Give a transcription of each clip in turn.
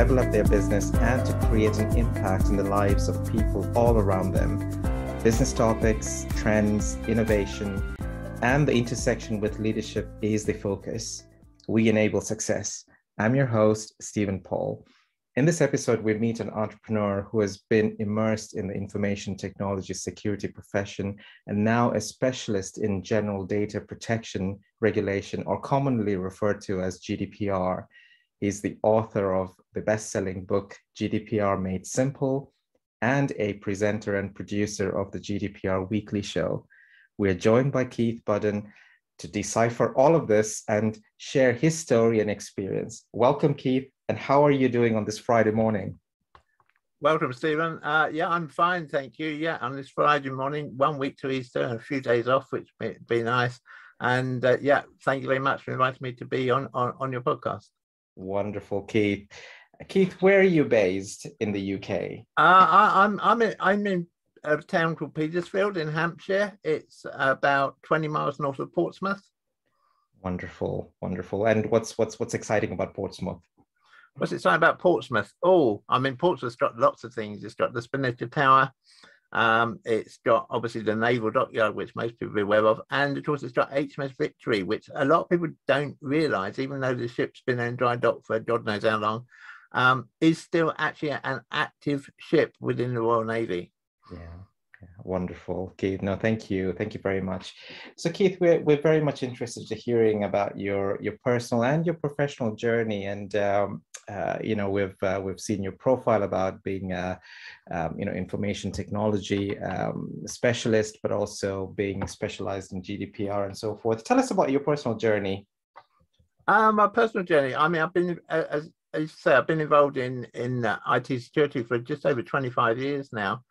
up their business, and to create an impact in the lives of people all around them. Business topics, trends, innovation, and the intersection with leadership is the focus. We enable success. I'm your host, Stephen Paul. In this episode, we meet an entrepreneur who has been immersed in the information technology security profession and now a specialist in general data protection regulation, or commonly referred to as GDPR. He's the author of the best selling book, GDPR Made Simple, and a presenter and producer of the GDPR Weekly Show. We are joined by Keith Budden to decipher all of this and share his story and experience. Welcome, Keith and how are you doing on this Friday morning? Welcome, Stephen. Uh, yeah, I'm fine, thank you. Yeah, on this Friday morning, one week to Easter and a few days off, which may be nice. And uh, yeah, thank you very much for inviting me to be on, on, on your podcast. Wonderful, Keith. Keith, where are you based in the UK? Uh, I, am I'm, I'm in, I'm in a town called Petersfield in Hampshire. It's about 20 miles north of Portsmouth. Wonderful, wonderful. And what's what's what's exciting about Portsmouth? What's it saying about Portsmouth? Oh, I mean, Portsmouth's got lots of things. It's got the Spinnaker Tower. Um, it's got obviously the naval dockyard, which most people are aware of, and of course it's got HMS Victory, which a lot of people don't realise, even though the ship's been in dry dock for God knows how long, um, is still actually an active ship within the Royal Navy. Yeah. Wonderful, Keith. No, thank you. Thank you very much. So, Keith, we're, we're very much interested to hearing about your your personal and your professional journey. And um, uh, you know, we've uh, we've seen your profile about being a um, you know information technology um, specialist, but also being specialized in GDPR and so forth. Tell us about your personal journey. Um, my personal journey. I mean, I've been as, as you say, I've been involved in in uh, IT security for just over twenty five years now.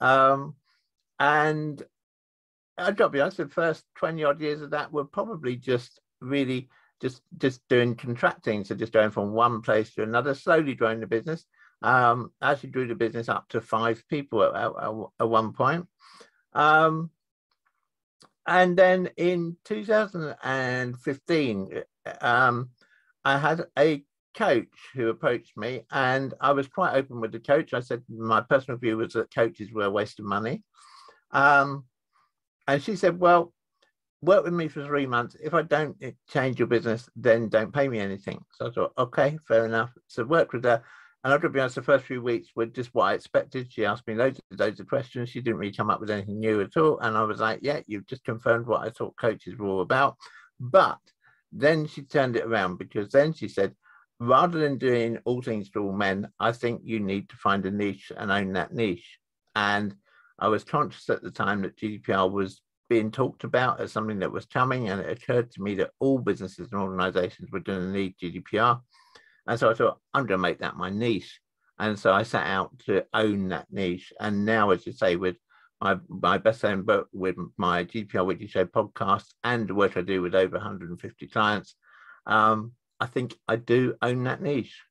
Um, and I've got to be honest, the first 20 odd years of that were probably just really just just doing contracting. So just going from one place to another, slowly growing the business. Um, actually grew the business up to five people at, at, at one point. Um, and then in 2015, um, I had a coach who approached me, and I was quite open with the coach. I said my personal view was that coaches were a waste of money. Um, and she said, Well, work with me for three months. If I don't change your business, then don't pay me anything. So I thought, okay, fair enough. So worked with her. And I've got to be honest, the first few weeks were just what I expected. She asked me loads of loads of questions. She didn't really come up with anything new at all. And I was like, yeah, you've just confirmed what I thought coaches were all about. But then she turned it around because then she said, rather than doing all things to all men, I think you need to find a niche and own that niche. And I was conscious at the time that GDPR was being talked about as something that was coming, and it occurred to me that all businesses and organizations were going to need GDPR. And so I thought, I'm going to make that my niche. And so I set out to own that niche. And now, as you say, with my, my best-selling book, with my GDPR Weekly Show podcast, and the work I do with over 150 clients, um, I think I do own that niche.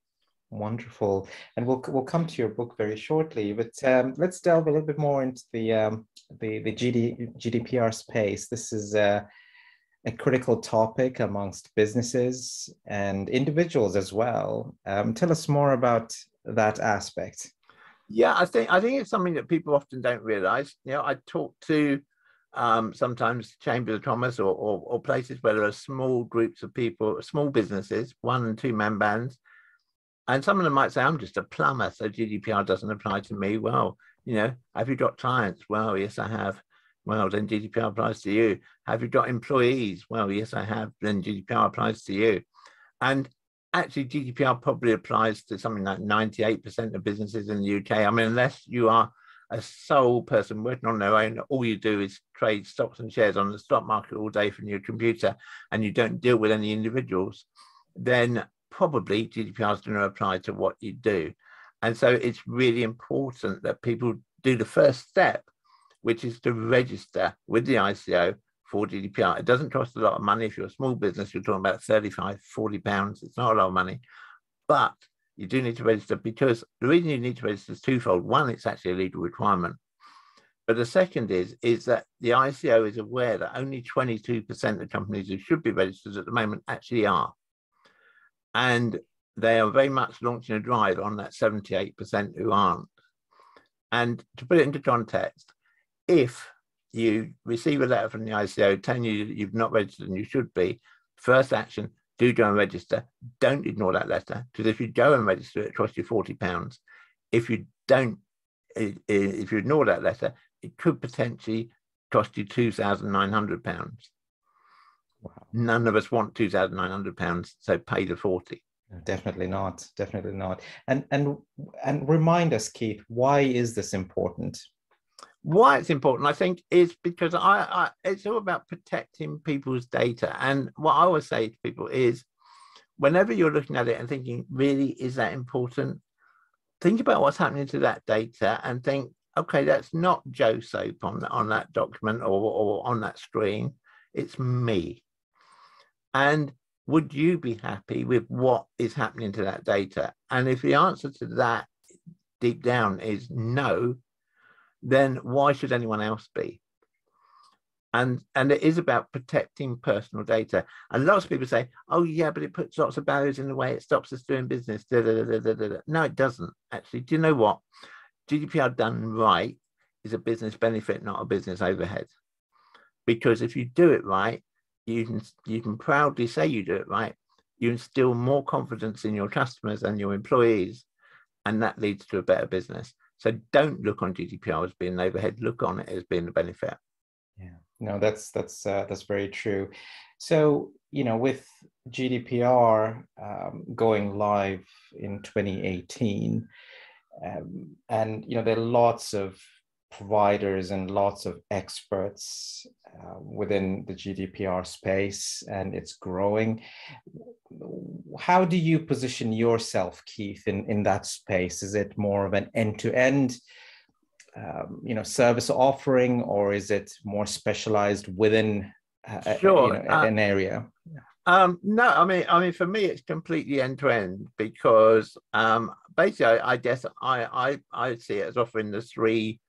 Wonderful, and we'll we'll come to your book very shortly. But um, let's delve a little bit more into the um, the the GD, GDPR space. This is a, a critical topic amongst businesses and individuals as well. Um, tell us more about that aspect. Yeah, I think I think it's something that people often don't realize. You know, I talk to um, sometimes chambers of commerce or, or, or places where there are small groups of people, small businesses, one and two man bands and some of them might say, I'm just a plumber, so GDPR doesn't apply to me. Well, you know, have you got clients? Well, yes, I have. Well, then GDPR applies to you. Have you got employees? Well, yes, I have. Then GDPR applies to you. And actually, GDPR probably applies to something like 98% of businesses in the UK. I mean, unless you are a sole person working on their own, all you do is trade stocks and shares on the stock market all day from your computer and you don't deal with any individuals, then probably GDPR is going to apply to what you do. And so it's really important that people do the first step, which is to register with the ICO for GDPR. It doesn't cost a lot of money. If you're a small business, you're talking about 35, 40 pounds. It's not a lot of money, but you do need to register because the reason you need to register is twofold. One, it's actually a legal requirement. But the second is is that the ICO is aware that only 22% of companies who should be registered at the moment actually are. And they are very much launching a drive on that 78% who aren't. And to put it into context, if you receive a letter from the ICO telling you that you've not registered and you should be, first action, do go and register. Don't ignore that letter because if you go and register, it costs you forty pounds. If you don't, if you ignore that letter, it could potentially cost you two thousand nine hundred pounds. Wow. None of us want two thousand nine hundred pounds, so pay the forty. Definitely not. Definitely not. And and and remind us, Keith, why is this important? Why it's important, I think, is because I, I, it's all about protecting people's data. And what I always say to people is, whenever you're looking at it and thinking, really, is that important? Think about what's happening to that data and think, okay, that's not Joe Soap on on that document or, or on that screen. It's me. And would you be happy with what is happening to that data? And if the answer to that deep down is no, then why should anyone else be? And and it is about protecting personal data. And lots of people say, "Oh yeah, but it puts lots of barriers in the way. It stops us doing business." Da, da, da, no, it doesn't. Actually, do you know what? GDPR done right is a business benefit, not a business overhead. Because if you do it right, you can you can proudly say you do it right. You instill more confidence in your customers and your employees, and that leads to a better business. So don't look on GDPR as being an overhead. Look on it as being a benefit. Yeah, no, that's that's uh, that's very true. So you know, with GDPR um, going live in 2018, um, and you know, there are lots of providers and lots of experts uh, within the GDPR space, and it's growing. How do you position yourself, Keith, in, in that space? Is it more of an end-to-end, um, you know, service offering, or is it more specialized within uh, sure. you know, uh, an area? Um, no, I mean, I mean, for me, it's completely end to end because um, basically, I, I guess I, I I see it as offering the three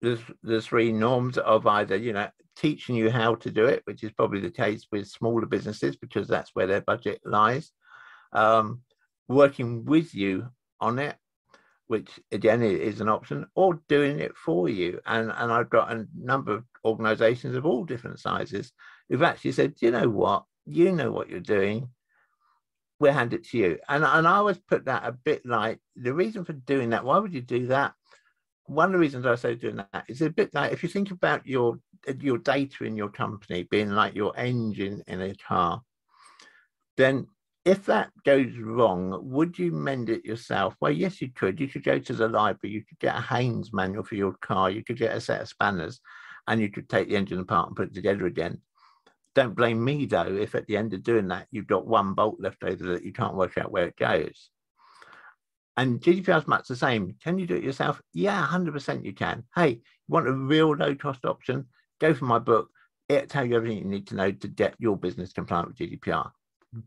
the, the three norms of either you know teaching you how to do it which is probably the case with smaller businesses because that's where their budget lies. Um, working with you on it which again is an option or doing it for you. And and i've got a number of organizations of all different sizes who've actually said you know what? You know what you're doing. We'll hand it to you. And, and i always put that a bit like the reason for doing that why would you do that one of the reasons I say doing that is a bit like if you think about your your data in your company being like your engine in a car, then if that goes wrong, would you mend it yourself? Well, yes, you could. You could go to the library, you could get a Haynes manual for your car, you could get a set of spanners, and you could take the engine apart and put it together again. Don't blame me though if at the end of doing that you've got one bolt left over that you can't work out where it goes. And GDPR is much the same. Can you do it yourself? Yeah, 100% you can. Hey, you want a real low cost option? Go for my book. It'll tell you everything you need to know to get your business compliant with GDPR.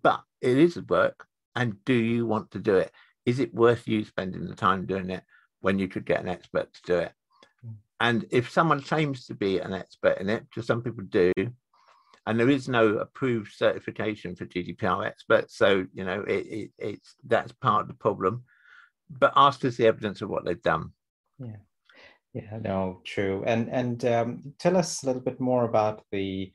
But it is work. And do you want to do it? Is it worth you spending the time doing it when you could get an expert to do it? Hmm. And if someone claims to be an expert in it, because some people do, and there is no approved certification for GDPR experts, so you know it, it, it's that's part of the problem but ask us the evidence of what they've done. Yeah, yeah, no, true. And and um, tell us a little bit more about the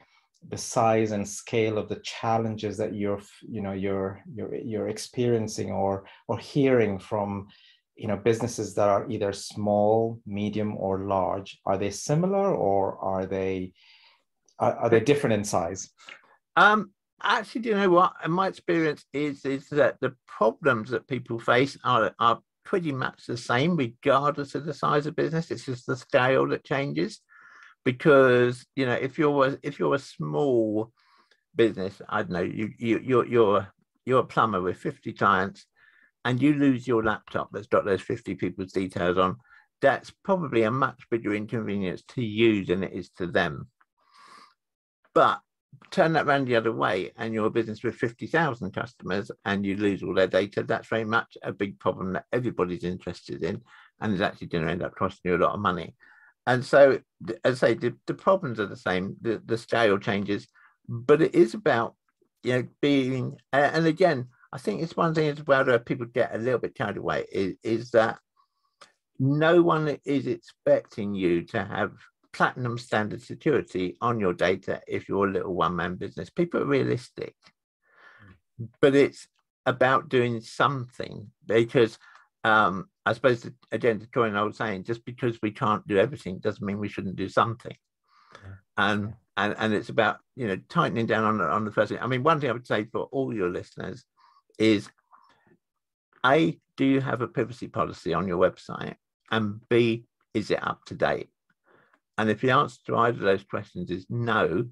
the size and scale of the challenges that you're you know you're you're you're experiencing or or hearing from you know businesses that are either small medium or large. Are they similar or are they are, are they different in size? Um actually do you know what? In my experience is is that the problems that people face are are pretty much the same regardless of the size of business. It's just the scale that changes. Because you know, if you're a, if you're a small business, I don't know, you you you're you're you're a plumber with 50 clients and you lose your laptop that's got those 50 people's details on, that's probably a much bigger inconvenience to you than it is to them. But turn that around the other way and you're a business with 50,000 customers and you lose all their data, that's very much a big problem that everybody's interested in and is actually going to end up costing you a lot of money. and so, as I say, the, the problems are the same. The, the scale changes, but it is about you know being. And again, I think it's one thing as well that people get a little bit carried away is, is that no one is expecting you to have platinum standard security on your data if you're a little one man business. People are realistic, but it's about doing something because um, I suppose the, again to join I was saying, just because we can't do everything doesn't mean we shouldn't do something. Yeah. And and and it's about you know tightening down on on the first thing. I mean, one thing I would say for all your listeners is, a do you have a privacy policy on your website, and b is it up to date? And if the answer to either of those questions is no,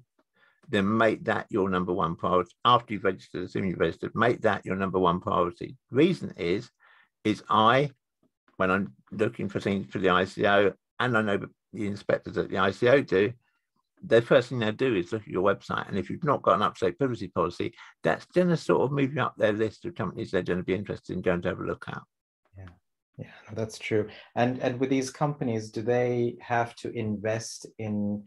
then make that your number one priority. After you've registered, assuming you've registered, make that your number one priority. Reason is is I, when I'm looking for things for the ICO, and I know the inspectors at the ICO do, the first thing they do is look at your website. And if you've not got an up-to-date privacy policy, that's going to sort of move you up their list of companies they're going to be interested in going to have a look at. Yeah, that's true. And and with these companies, do they have to invest in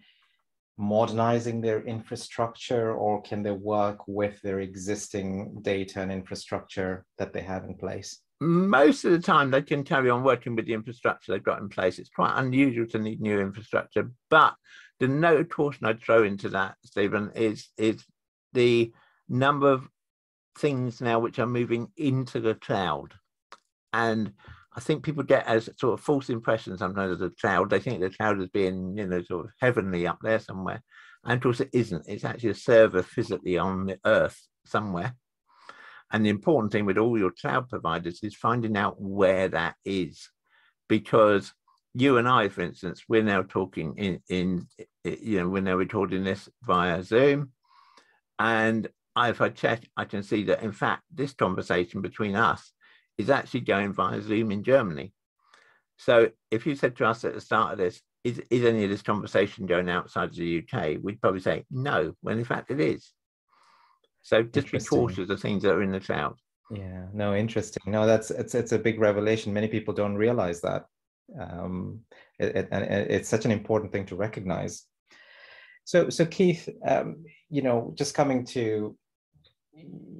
modernizing their infrastructure, or can they work with their existing data and infrastructure that they have in place? most of the time they can carry on working with the infrastructure they've got in place. It's quite unusual to need new infrastructure, but the note caution I'd throw into that, Stephen, is is the number of things now which are moving into the cloud. And I think people get as sort of false impressions sometimes of the cloud. They think the cloud is being, you know, sort of heavenly up there somewhere. And of course it isn't. It's actually a server physically on the earth somewhere. And the important thing with all your cloud providers is finding out where that is. Because you and I, for instance, we're now talking in, in you know, we're now recording this via Zoom. And if I check, I can see that in fact, this conversation between us is actually going via Zoom in Germany. So if you said to us at the start of this, is, is any of this conversation going outside of the UK? We'd probably say no, when in fact it is. So just be cautious of things that are in the cloud. Yeah, no, interesting. No, that's it's it's a big revelation. Many people don't realize that, um, it, it, and it's such an important thing to recognize. So, so Keith, um, you know, just coming to,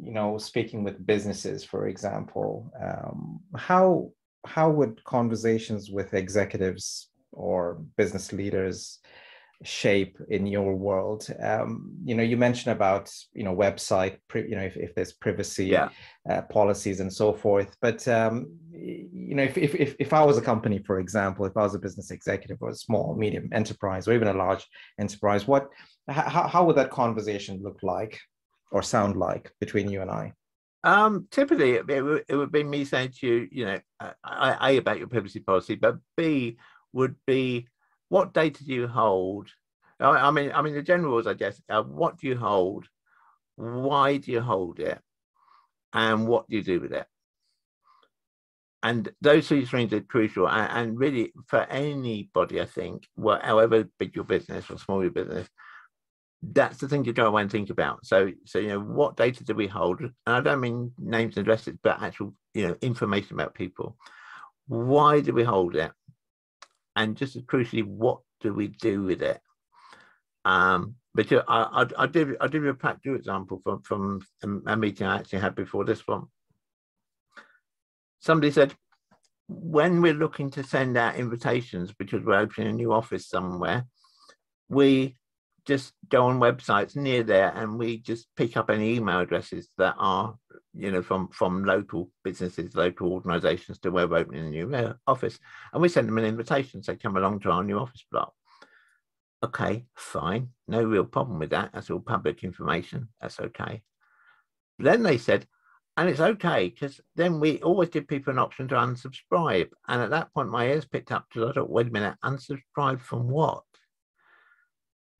you know, speaking with businesses, for example, um, how how would conversations with executives or business leaders shape in your world? Um, you know you mentioned about you know website you know if, if there's privacy yeah. uh, policies and so forth. But um, you know if, if if i was a company for example if i was a business executive or a small medium enterprise or even a large enterprise what how, how would that conversation look like or sound like between you and i um, typically, it, it, would, it would be me saying to you, you know, I, about your privacy policy, but B would be what data do you hold? I mean, I mean, the general rules, I guess, what do you hold? Why do you hold it? And what do you do with it? And those three things are crucial. And, and really, for anybody, I think, well, however big your business or small your business, that's the thing to go away and think about. So, so you know, what data do we hold? And I don't mean names and addresses, but actual, you know, information about people. Why do we hold it? and just as crucially, what do we do with it? Um, but I, I, I did I did a practical example from from a meeting I actually had before this one. Somebody said, when we're looking to send out invitations because we're opening a new office somewhere, we just go on websites near there and we just pick up any email addresses that are you know, from from local businesses, local organisations to where we're opening a new uh, office, and we send them an invitation, say come along to our new office block. Okay, fine, no real problem with that. That's all public information. That's okay. Then they said, and it's okay because then we always give people an option to unsubscribe. And at that point, my ears picked up to I thought, wait a minute, unsubscribe from what?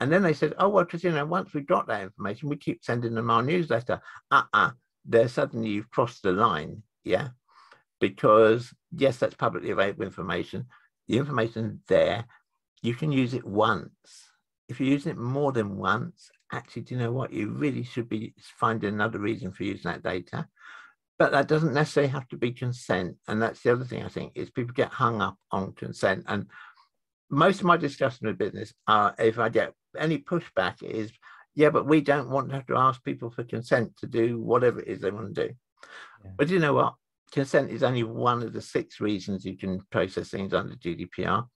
And then they said, oh, well, because, you know, once we've got that information, we keep sending them our newsletter. Uh-uh, there suddenly you've crossed the line, yeah, because yes, that's publicly available information. The information there, you can use it once. If you're using it more than once, actually, do you know what? You really should be finding another reason for using that data. But that doesn't necessarily have to be consent. And that's the other thing I think is people get hung up on consent. And most of my discussion with business are if I get any pushback is, yeah, but we don't want to have to ask people for consent to do whatever it is they want to do. Yeah. But you know what? Consent is only one of the six reasons you can process things under GDPR.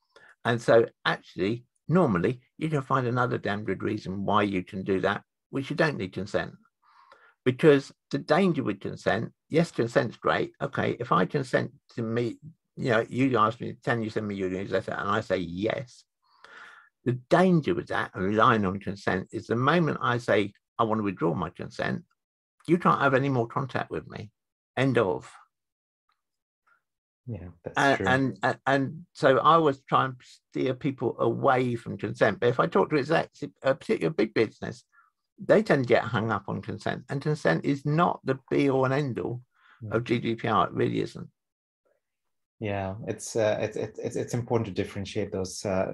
And so actually, normally you can find another damn good reason why you can do that, which you don't need consent. Because the danger with consent, yes, consent's great. Okay, if I consent to meet, you know, you ask me, can you send me your newsletter? And I say yes. The danger with that and relying on consent is the moment I say, I want to withdraw my consent, you can't have any more contact with me. End of. Yeah, that's and, true. And, and and so I was trying to steer people away from consent. But if I talk to execs, a particular big business, they tend to get hung up on consent, and consent is not the be all and end all mm. of GDPR. It really isn't. Yeah, it's uh, it's it's it's important to differentiate those uh,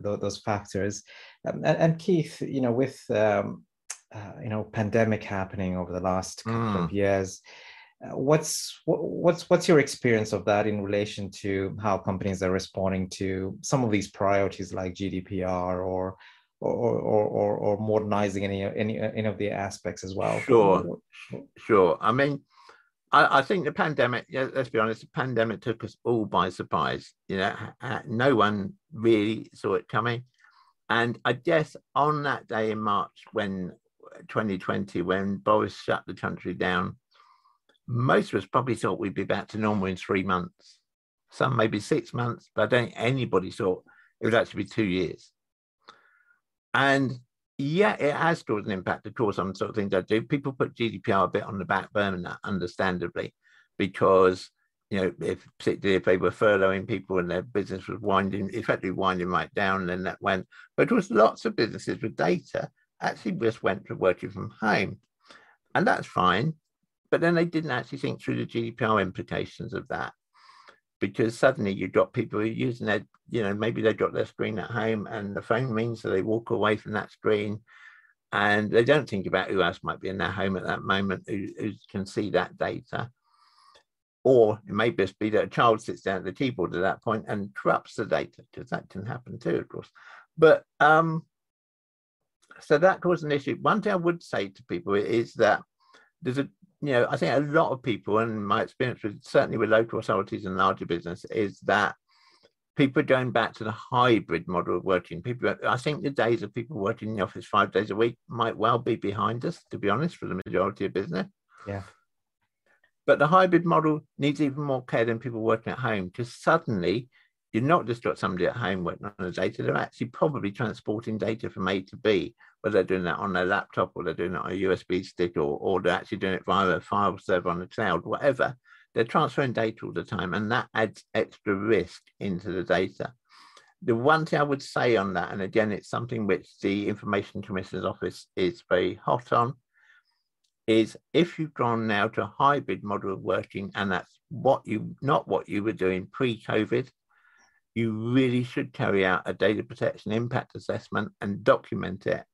those factors. Um, and, and, Keith, you know, with um, uh, you know pandemic happening over the last couple mm. of years, what's what's what's your experience of that in relation to how companies are responding to some of these priorities like GDPR or or or, or, or modernizing any any any of the aspects as well? Sure, sure. I mean, I, I think the pandemic. Yeah, let's be honest. The pandemic took us all by surprise. You know, no one really saw it coming, and I guess on that day in March when 2020, when Boris shut the country down most of us probably thought we'd be back to normal in three months, some maybe six months, but I don't think anybody thought it would actually be two years. And yeah, it has caused an impact, of course, on sort of things I do. People put GDPR a bit on the back burner, understandably, because you know, if particularly if they were furloughing people and their business was winding, effectively winding right down, and then that went. But it was lots of businesses with data actually just went to working from home, and that's fine but then they didn't actually think through the GDPR implications of that because suddenly you've got people who are using their, you know, maybe they've got their screen at home and the phone rings, so they walk away from that screen and they don't think about who else might be in their home at that moment who, who can see that data. Or it may just be that a child sits down at the keyboard at that point and corrupts the data, because that can happen too, of course. But um, so that was an issue. One thing I would say to people is that there's a you know, I think a lot of people, and my experience with certainly with local authorities and larger business, is that people are going back to the hybrid model of working. People, I think the days of people working in the office five days a week might well be behind us, to be honest, for the majority of business. Yeah. But the hybrid model needs even more care than people working at home because suddenly you're not just got somebody at home working on the data, they're actually probably transporting data from A to B whether they're doing that on their laptop or they're doing it on a USB stick or, or they're actually doing it via a file server on the cloud, whatever, they're transferring data all the time and that adds extra risk into the data. The one thing I would say on that, and again, it's something which the Information Commissioner's Office is very hot on, is if you've gone now to a hybrid model of working and that's what you not what you were doing pre-COVID, you really should carry out a data protection impact assessment and document it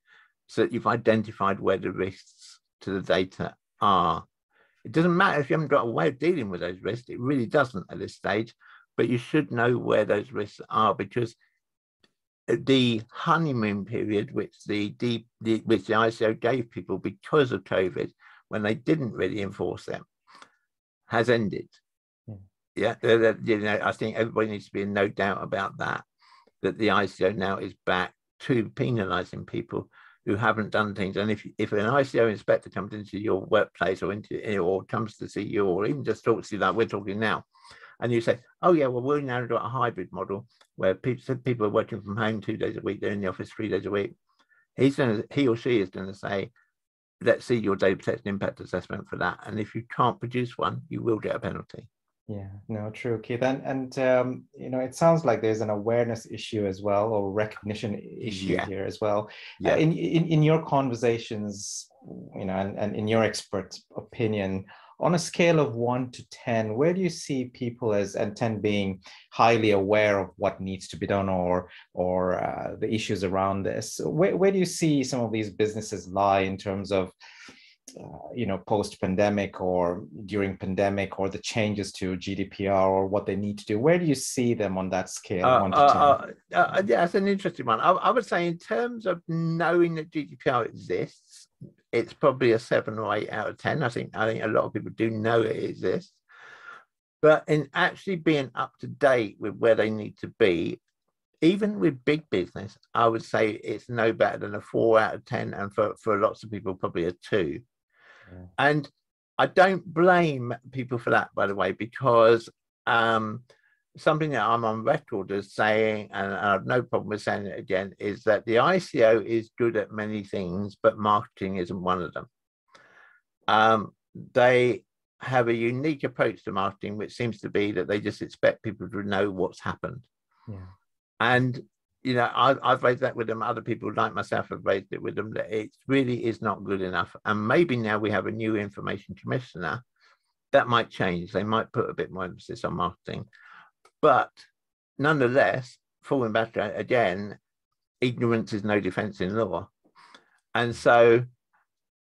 so that you've identified where the risks to the data are. It doesn't matter if you haven't got a way of dealing with those risks, it really doesn't at this stage, but you should know where those risks are because the honeymoon period, which the, the, the which the ICO gave people because of COVID, when they didn't really enforce them, has ended. Hmm. Yeah, yeah you know, I think everybody needs to be in no doubt about that. That the ICO now is back to penalising people who haven't done things. And if if an ICO inspector comes into your workplace or into eh, or comes to see you or even just talks to you like we're talking now, and you say, "Oh yeah, well we're now got a hybrid model where people people are working from home two days a week, they're in the office three days a week," he's going to he or she is going to say, "Let's see your data protection impact assessment for that." And if you can't produce one, you will get a penalty. Yeah, no, true, Keith. And and um, you know, it sounds like there's an awareness issue as well, or recognition issue yeah. here as well. Yeah. Uh, in, in in your conversations, you know, and, and in your expert opinion, on a scale of one to ten, where do you see people as and ten being highly aware of what needs to be done or or uh, the issues around this? Where where do you see some of these businesses lie in terms of uh, you know post pandemic or during pandemic or the changes to gdpr or what they need to do where do you see them on that scale uh, uh, uh, uh, yeah that's an interesting one I, I, would say in terms of knowing that gdpr exists it's probably a seven or eight out of ten i think i think a lot of people do know it exists but in actually being up to date with where they need to be even with big business, I would say it's no better than a four out of 10. And for, for lots of people, probably a two. Yeah. And I don't blame people for that, by the way, because um, something that I'm on record as saying, and I have no problem with saying it again, is that the ICO is good at many things, but marketing isn't one of them. Um, they have a unique approach to marketing, which seems to be that they just expect people to know what's happened. Yeah. And you know, I've, I've raised that with them. Other people like myself have raised it with them that it really is not good enough. And maybe now we have a new information commissioner, that might change. They might put a bit more emphasis on marketing. But nonetheless, falling back again, ignorance is no defense in law. And so,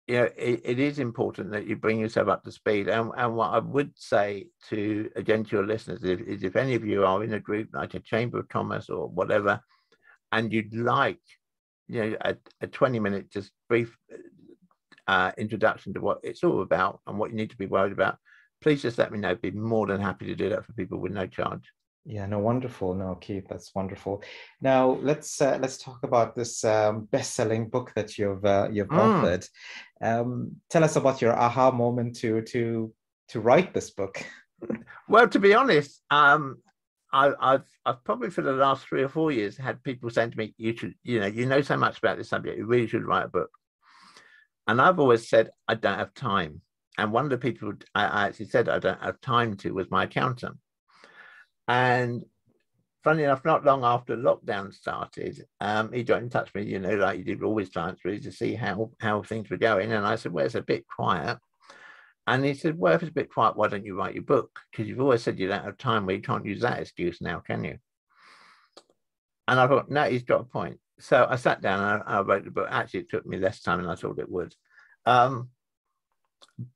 you know, it, it is important that you bring yourself up to speed. And, and what I would say to, again, to your listeners is, is if any of you are in a group like a Chamber of Commerce or whatever, and you'd like you know a, a 20 minute just brief uh, introduction to what it's all about and what you need to be worried about please just let me know. Be more than happy to do that for people with no charge. Yeah no wonderful. No keith that's wonderful. Now let's uh, let's talk about this um, best-selling book that you've uh, you've mm. authored. Um, tell us about your aha moment to to to write this book. Well to be honest um, I, have I've probably for the last three or four years had people saying to me, "You should, you know, you know so much about this subject. You really should write a book." And I've always said I don't have time. And one of the people I, I actually said I don't have time to was my accountant. And funny enough, not long after lockdown started, um, he got in touch with me, you know, like he did with all his clients, really to see how how things were going. And I said, "Well, it's a bit quiet." And he said, Well, if it's a bit quiet, why don't you write your book? Because you've always said you don't have time. Well, you can't use that excuse now, can you? And I thought, No, he's got a point. So I sat down and I, I wrote the book. Actually, it took me less time than I thought it would. Um,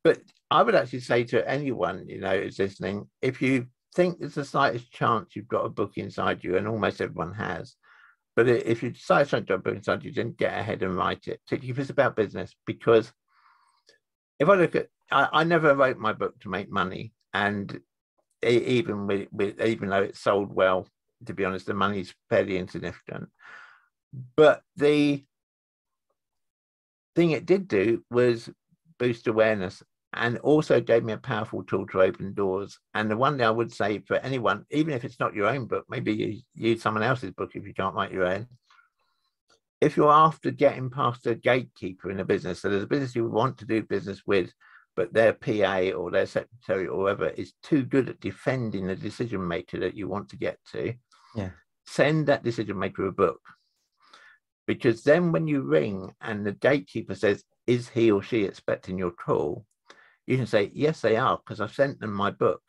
but I would actually say to anyone, you know, who's listening, if you think there's the slightest chance you've got a book inside you, and almost everyone has, but if you decide to have a book inside you, then get ahead and write it, particularly if it's about business, because if I look at I, I never wrote my book to make money, and even with, with even though it sold well, to be honest, the money's fairly insignificant. But the thing it did do was boost awareness and also gave me a powerful tool to open doors. And the one thing I would say for anyone, even if it's not your own book, maybe you use someone else's book if you can't write your own. If you're after getting past a gatekeeper in a business, so there's a business you want to do business with, but their PA or their secretary or whoever is too good at defending the decision maker that you want to get to, yeah. send that decision maker a book. Because then when you ring and the gatekeeper says, Is he or she expecting your call? You can say, Yes, they are, because I've sent them my book.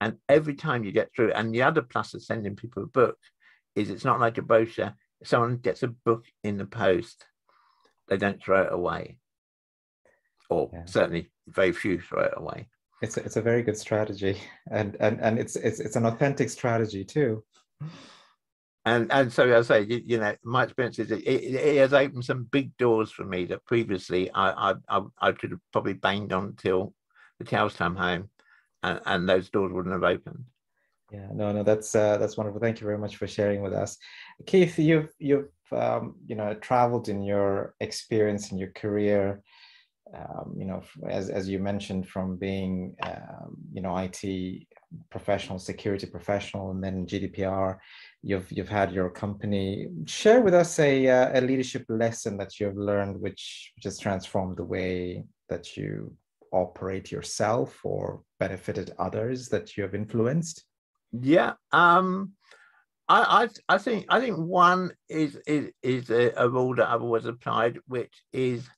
And every time you get through, and the other plus of sending people a book is it's not like a brochure. If someone gets a book in the post, they don't throw it away or yeah. certainly very few throw it away. It's a, it's a very good strategy, and and and it's it's it's an authentic strategy too. And and so I say, you, you know, my experience is it, it, it, has opened some big doors for me that previously I I I, I could have probably banged on till the cows come home, and, and those doors wouldn't have opened. Yeah, no, no, that's uh, that's wonderful. Thank you very much for sharing with us, Keith. You've you've um, you know traveled in your experience in your career um, you know, as, as you mentioned, from being, um, you know, IT professional, security professional, and then GDPR, you've you've had your company. Share with us a, uh, a leadership lesson that you've learned, which just transformed the way that you operate yourself or benefited others that you have influenced. Yeah. Um, I, I, I think I think one is is is a, a rule that I've always applied, which is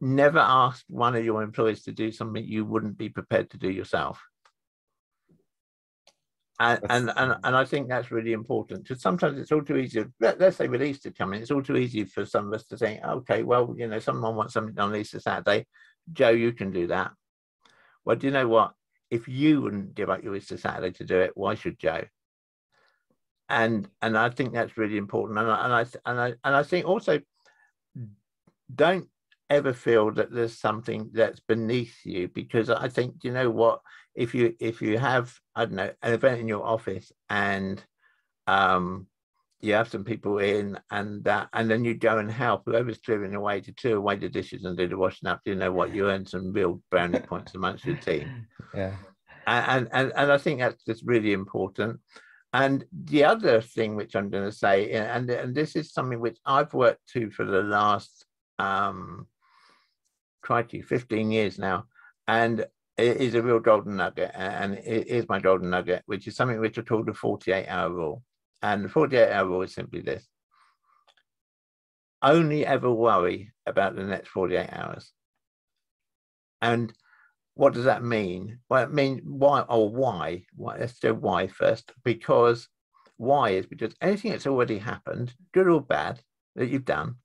never ask one of your employees to do something you wouldn't be prepared to do yourself. And, and, and and I think that's really important because sometimes it's all too easy. Let, us say with Easter coming, it's all too easy for some of us to think, okay, well, you know, someone wants something done on Easter Saturday. Joe, you can do that. Well, do you know what? If you wouldn't give up your Easter Saturday to do it, why should Joe? And and I think that's really important. And I and I and I, and I think also don't ever feel that there's something that's beneath you because I think you know what if you if you have I don't know an event in your office and um you have some people in and uh, and then you go and help whoever's clearing away to clear away the dishes and do the washing up you know what you earn some real brownie points amongst your team. Yeah. And and and I think that's just really important. And the other thing which I'm going to say and and this is something which I've worked to for the last um crikey, 15 years now. And it is a real golden nugget. And it is my golden nugget, which is something which I call the 48 hour rule. And the 48 hour rule is simply this only ever worry about the next 48 hours. And what does that mean? Well, it means why or why? why? Let's do why first. Because why is because anything that's already happened, good or bad, that you've done,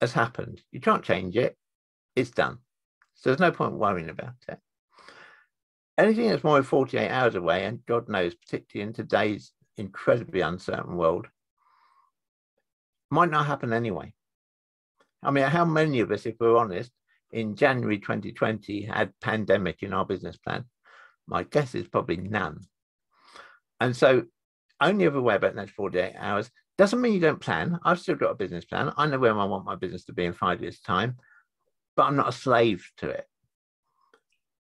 has happened. You can't change it it's done. So there's no point worrying about it. Anything that's more than 48 hours away, and God knows, particularly in today's incredibly uncertain world, might not happen anyway. I mean, how many of us, if we're honest, in January 2020 had pandemic in our business plan? My guess is probably none. And so only ever aware about the next 48 hours doesn't mean you don't plan. I've still got a business plan. I know where I want my business to be in five years' time but I'm not a slave to it.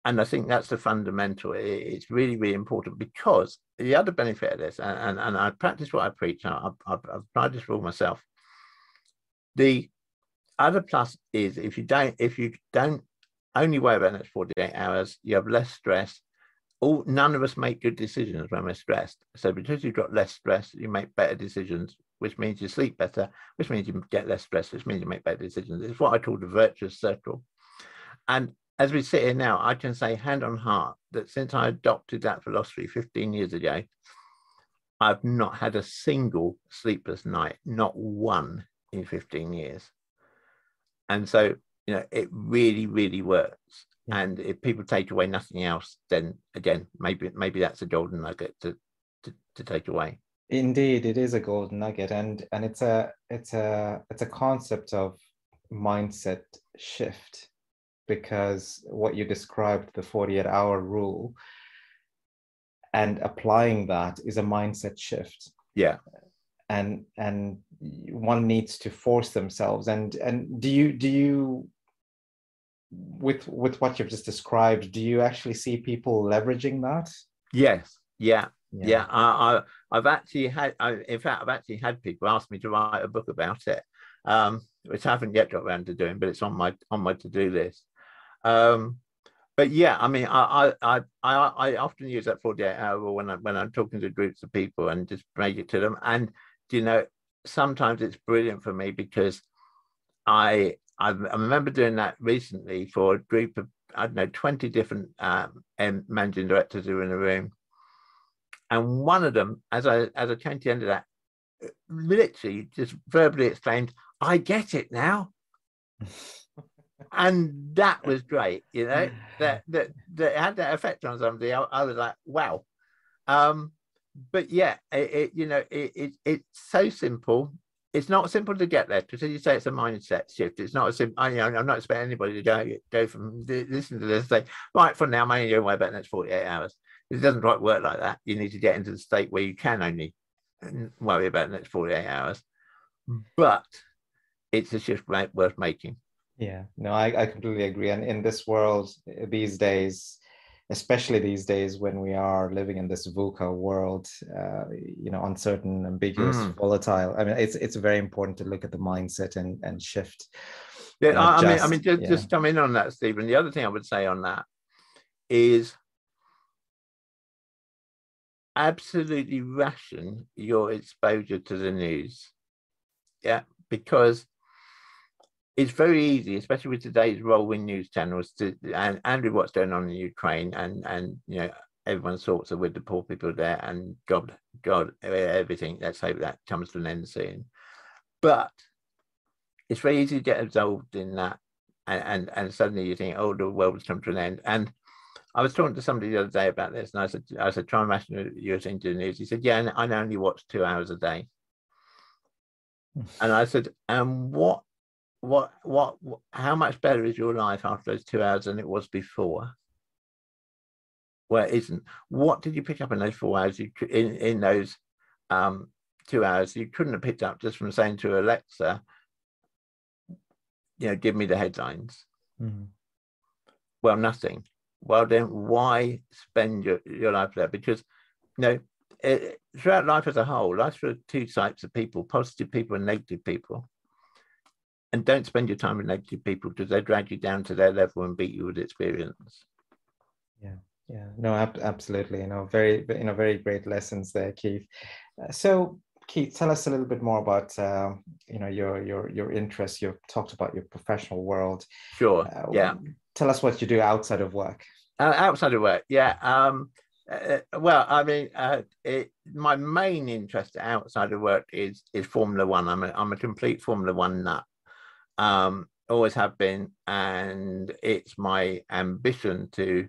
And I think that's the fundamental. It's really, really important because the other benefit of this, and, and, and I practice what I preach, I've, I've, I've tried this for myself. The other plus is if you don't, if you don't only worry about the next 48 hours, you have less stress. All none of us make good decisions when we're stressed. So because you've got less stress, you make better decisions which means you sleep better, which means you get less stress, which means you make better decisions. It's what I call the virtuous circle. And as we sit here now, I can say hand on heart that since I adopted that philosophy 15 years ago, I've not had a single sleepless night, not one in 15 years. And so, you know, it really, really works. Yeah. And if people take away nothing else, then again, maybe maybe that's a golden nugget to, to, to take away. Indeed, it is a golden nugget, and and it's a it's a it's a concept of mindset shift because what you described the 48 hour rule and applying that is a mindset shift. Yeah. And and one needs to force themselves and and do you do you with with what you've just described do you actually see people leveraging that? Yes. Yeah yeah, yeah I, I, have actually had, I, in fact, I've actually had people ask me to write a book about it, um, which I haven't yet got around to doing, but it's on my on my to do list. Um, but yeah, I mean, I, I I I often use that 48 hour rule when I when I'm talking to groups of people and just break it to them. And you know, sometimes it's brilliant for me because I I remember doing that recently for a group of I don't know 20 different um, managing directors who were in a room and one of them, as I as I came to the end of that, literally just verbally exclaimed, "I get it now." and that was great, you know, that that that had that effect on somebody. I, I was like, wow. Um, but yeah, it, it you know, it, it it's so simple. It's not simple to get there because, as you say, it's a mindset shift. It's not a simple. I, I'm not expecting anybody to go go from listen to this and say, right, from now, I'm only going to worry about the next 48 hours. It doesn't quite work like that. You need to get into the state where you can only worry about the next 48 hours. But it's a shift worth making. Yeah, no, I, I completely agree. And in this world these days, especially these days when we are living in this VUCA world, uh, you know, uncertain, ambiguous, mm. volatile. I mean, it's it's very important to look at the mindset and and shift. Yeah, I, I mean, I mean, just, yeah. just come in on that, Stephen. The other thing I would say on that is absolutely ration your exposure to the news. Yeah, because it's very easy, especially with today's rolling news channels, to and, and with what's going on in Ukraine and and you know everyone sorts are with the poor people there, and God, God, everything. Let's hope that comes to an end soon. But it's very easy to get absorbed in that, and and, and suddenly you think, oh, the world's come to an end. And I was talking to somebody the other day about this, and I said, I said, try and imagine you're listening to the news. He said, yeah, and I only watch two hours a day. and I said, and what, what, what, how much better is your life after those two hours than it was before? Well, it isn't. What did you pick up in those four hours? You in in those um, two hours you couldn't have picked up just from saying to Alexa, you know, give me the headlines. Mm-hmm. Well, nothing. Well, then why spend your, your life there? Because, you know, it, throughout life as a whole, life's for two types of people positive people and negative people. And don't spend your time with negative people because they drag you down to their level and beat you with experience. Yeah, yeah, no, ab- absolutely. You know, very, you know, very great lessons there, Keith. Uh, so, Keith, tell us a little bit more about uh, you know your your your interests. You've talked about your professional world. Sure. Uh, yeah. Tell us what you do outside of work. Uh, outside of work, yeah. Um, uh, well, I mean, uh, it, my main interest outside of work is is Formula One. I'm a I'm a complete Formula One nut. Um, always have been, and it's my ambition to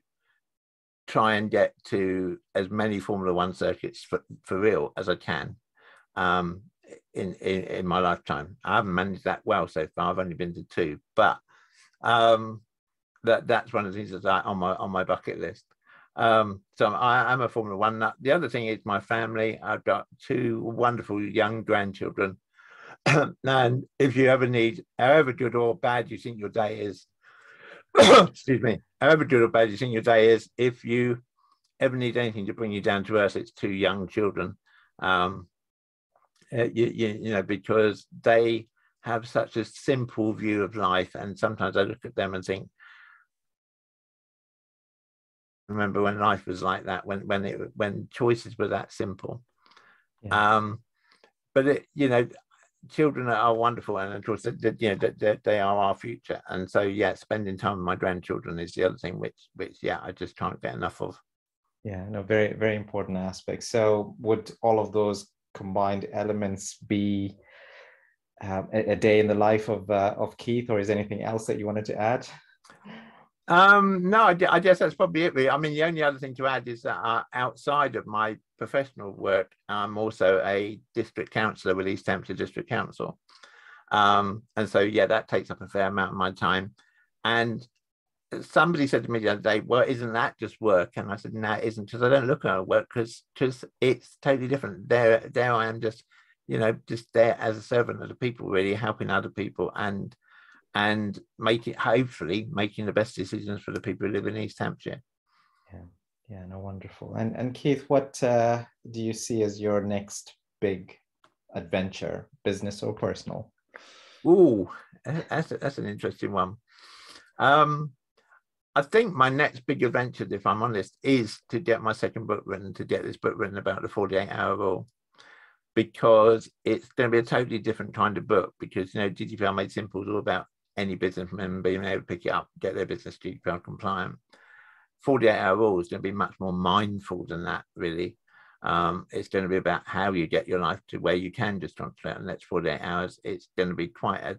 try and get to as many Formula One circuits for, for real as I can um, in, in, in my lifetime. I haven't managed that well so far. I've only been to two, but um, that that's one of the things that's on my on my bucket list. Um, so I am a Formula One nut. The other thing is my family. I've got two wonderful young grandchildren. and if you ever need, however good or bad you think your day is, excuse me, however good or bad you think your day is, if you ever need anything to bring you down to earth, it's two young children. Um, uh, you, you, you know, because they have such a simple view of life. And sometimes I look at them and think, remember when life was like that, when when it when choices were that simple. Yeah. Um, but it, you know, children are wonderful, and of course, they, you know, they, they are our future. And so, yeah, spending time with my grandchildren is the other thing, which which yeah, I just can't get enough of. Yeah, no, very very important aspect. So, would all of those combined elements be um, a, a, day in the life of uh, of Keith, or is anything else that you wanted to add? Um, no, I, guess that's probably it. Really. I mean, the only other thing to add is that uh, outside of my professional work, I'm also a district councillor with East Hampshire District Council, um, and so yeah, that takes up a fair amount of my time. And somebody said to me the other day, "Well, isn't that just work?" And I said, "No, it isn't, because I don't look at work because because it's totally different. There, there I am, just you know, just there as a servant of the people, really helping other people and and making hopefully making the best decisions for the people who live in East Hampshire." Yeah, yeah, no, wonderful. And and Keith, what uh, do you see as your next big adventure, business or personal? Oh, that's that's an interesting one. Um, I think my next big adventure, if I'm honest, is to get my second book written, to get this book written about the 48 hour rule, because it's going to be a totally different kind of book. Because, you know, GDPR Made Simple is all about any business businessman being able to pick it up, get their business GDPR compliant. 48 hour rule is going to be much more mindful than that, really. Um, it's going to be about how you get your life to where you can just concentrate on the next 48 hours. It's going to be quite a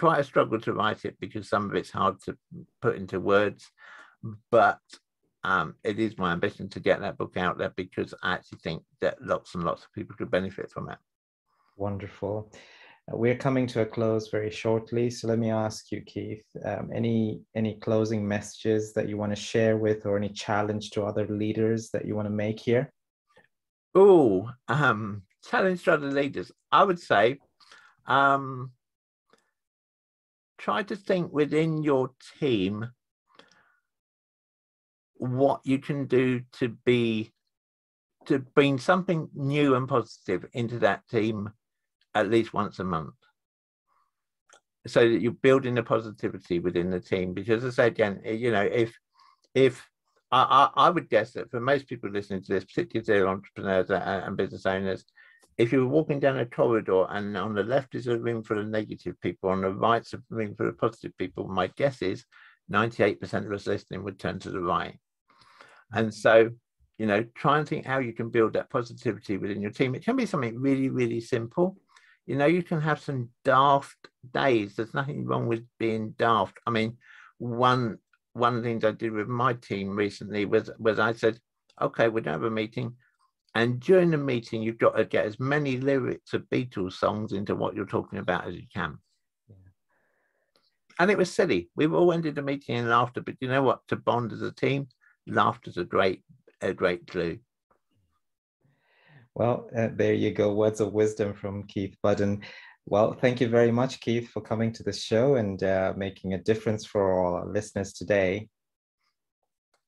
quite a struggle to write it because some of it's hard to put into words, but um, it is my ambition to get that book out there because I actually think that lots and lots of people could benefit from it. Wonderful. Uh, we're coming to a close very shortly, so let me ask you, Keith, um, any any closing messages that you want to share with, or any challenge to other leaders that you want to make here? Oh, um, challenge to other leaders. I would say um, try to think within your team what you can do to be to bring something new and positive into that team at least once a month. So that you're building the positivity within the team because as i say again eh, you know if if I, I, I would guess that for most people listening to this particularly entrepreneurs and business owners if you were walking down a corridor and on the left is a room full of negative people, on the right is a room full of positive people, my guess is 98% of us listening would turn to the right. And mm. so you know, try and think how you can build that positivity within your team. It can be something really, really simple. You know, you can have some daft days. There's nothing wrong with being daft. I mean, one one of the things I did with my team recently was was I said, okay, we're gonna have a meeting. And during the meeting, you've got to get as many lyrics of Beatles songs into what you're talking about as you can. Yeah. And it was silly. We all ended the meeting in laughter, but you know what? To bond as a team, laughter's a great a great clue. Well, uh, there you go. Words of wisdom from Keith Budden. Well, thank you very much, Keith, for coming to the show and uh, making a difference for our listeners today.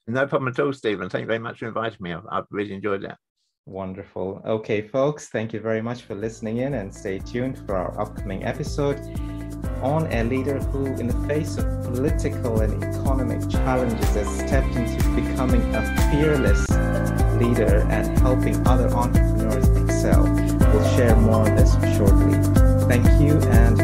No problem at all, Stephen. Thank you very much for inviting me. I've, I've really enjoyed that. Wonderful. Okay, folks, thank you very much for listening in and stay tuned for our upcoming episode on a leader who, in the face of political and economic challenges, has stepped into becoming a fearless leader and helping other entrepreneurs excel. We'll share more on this shortly. Thank you and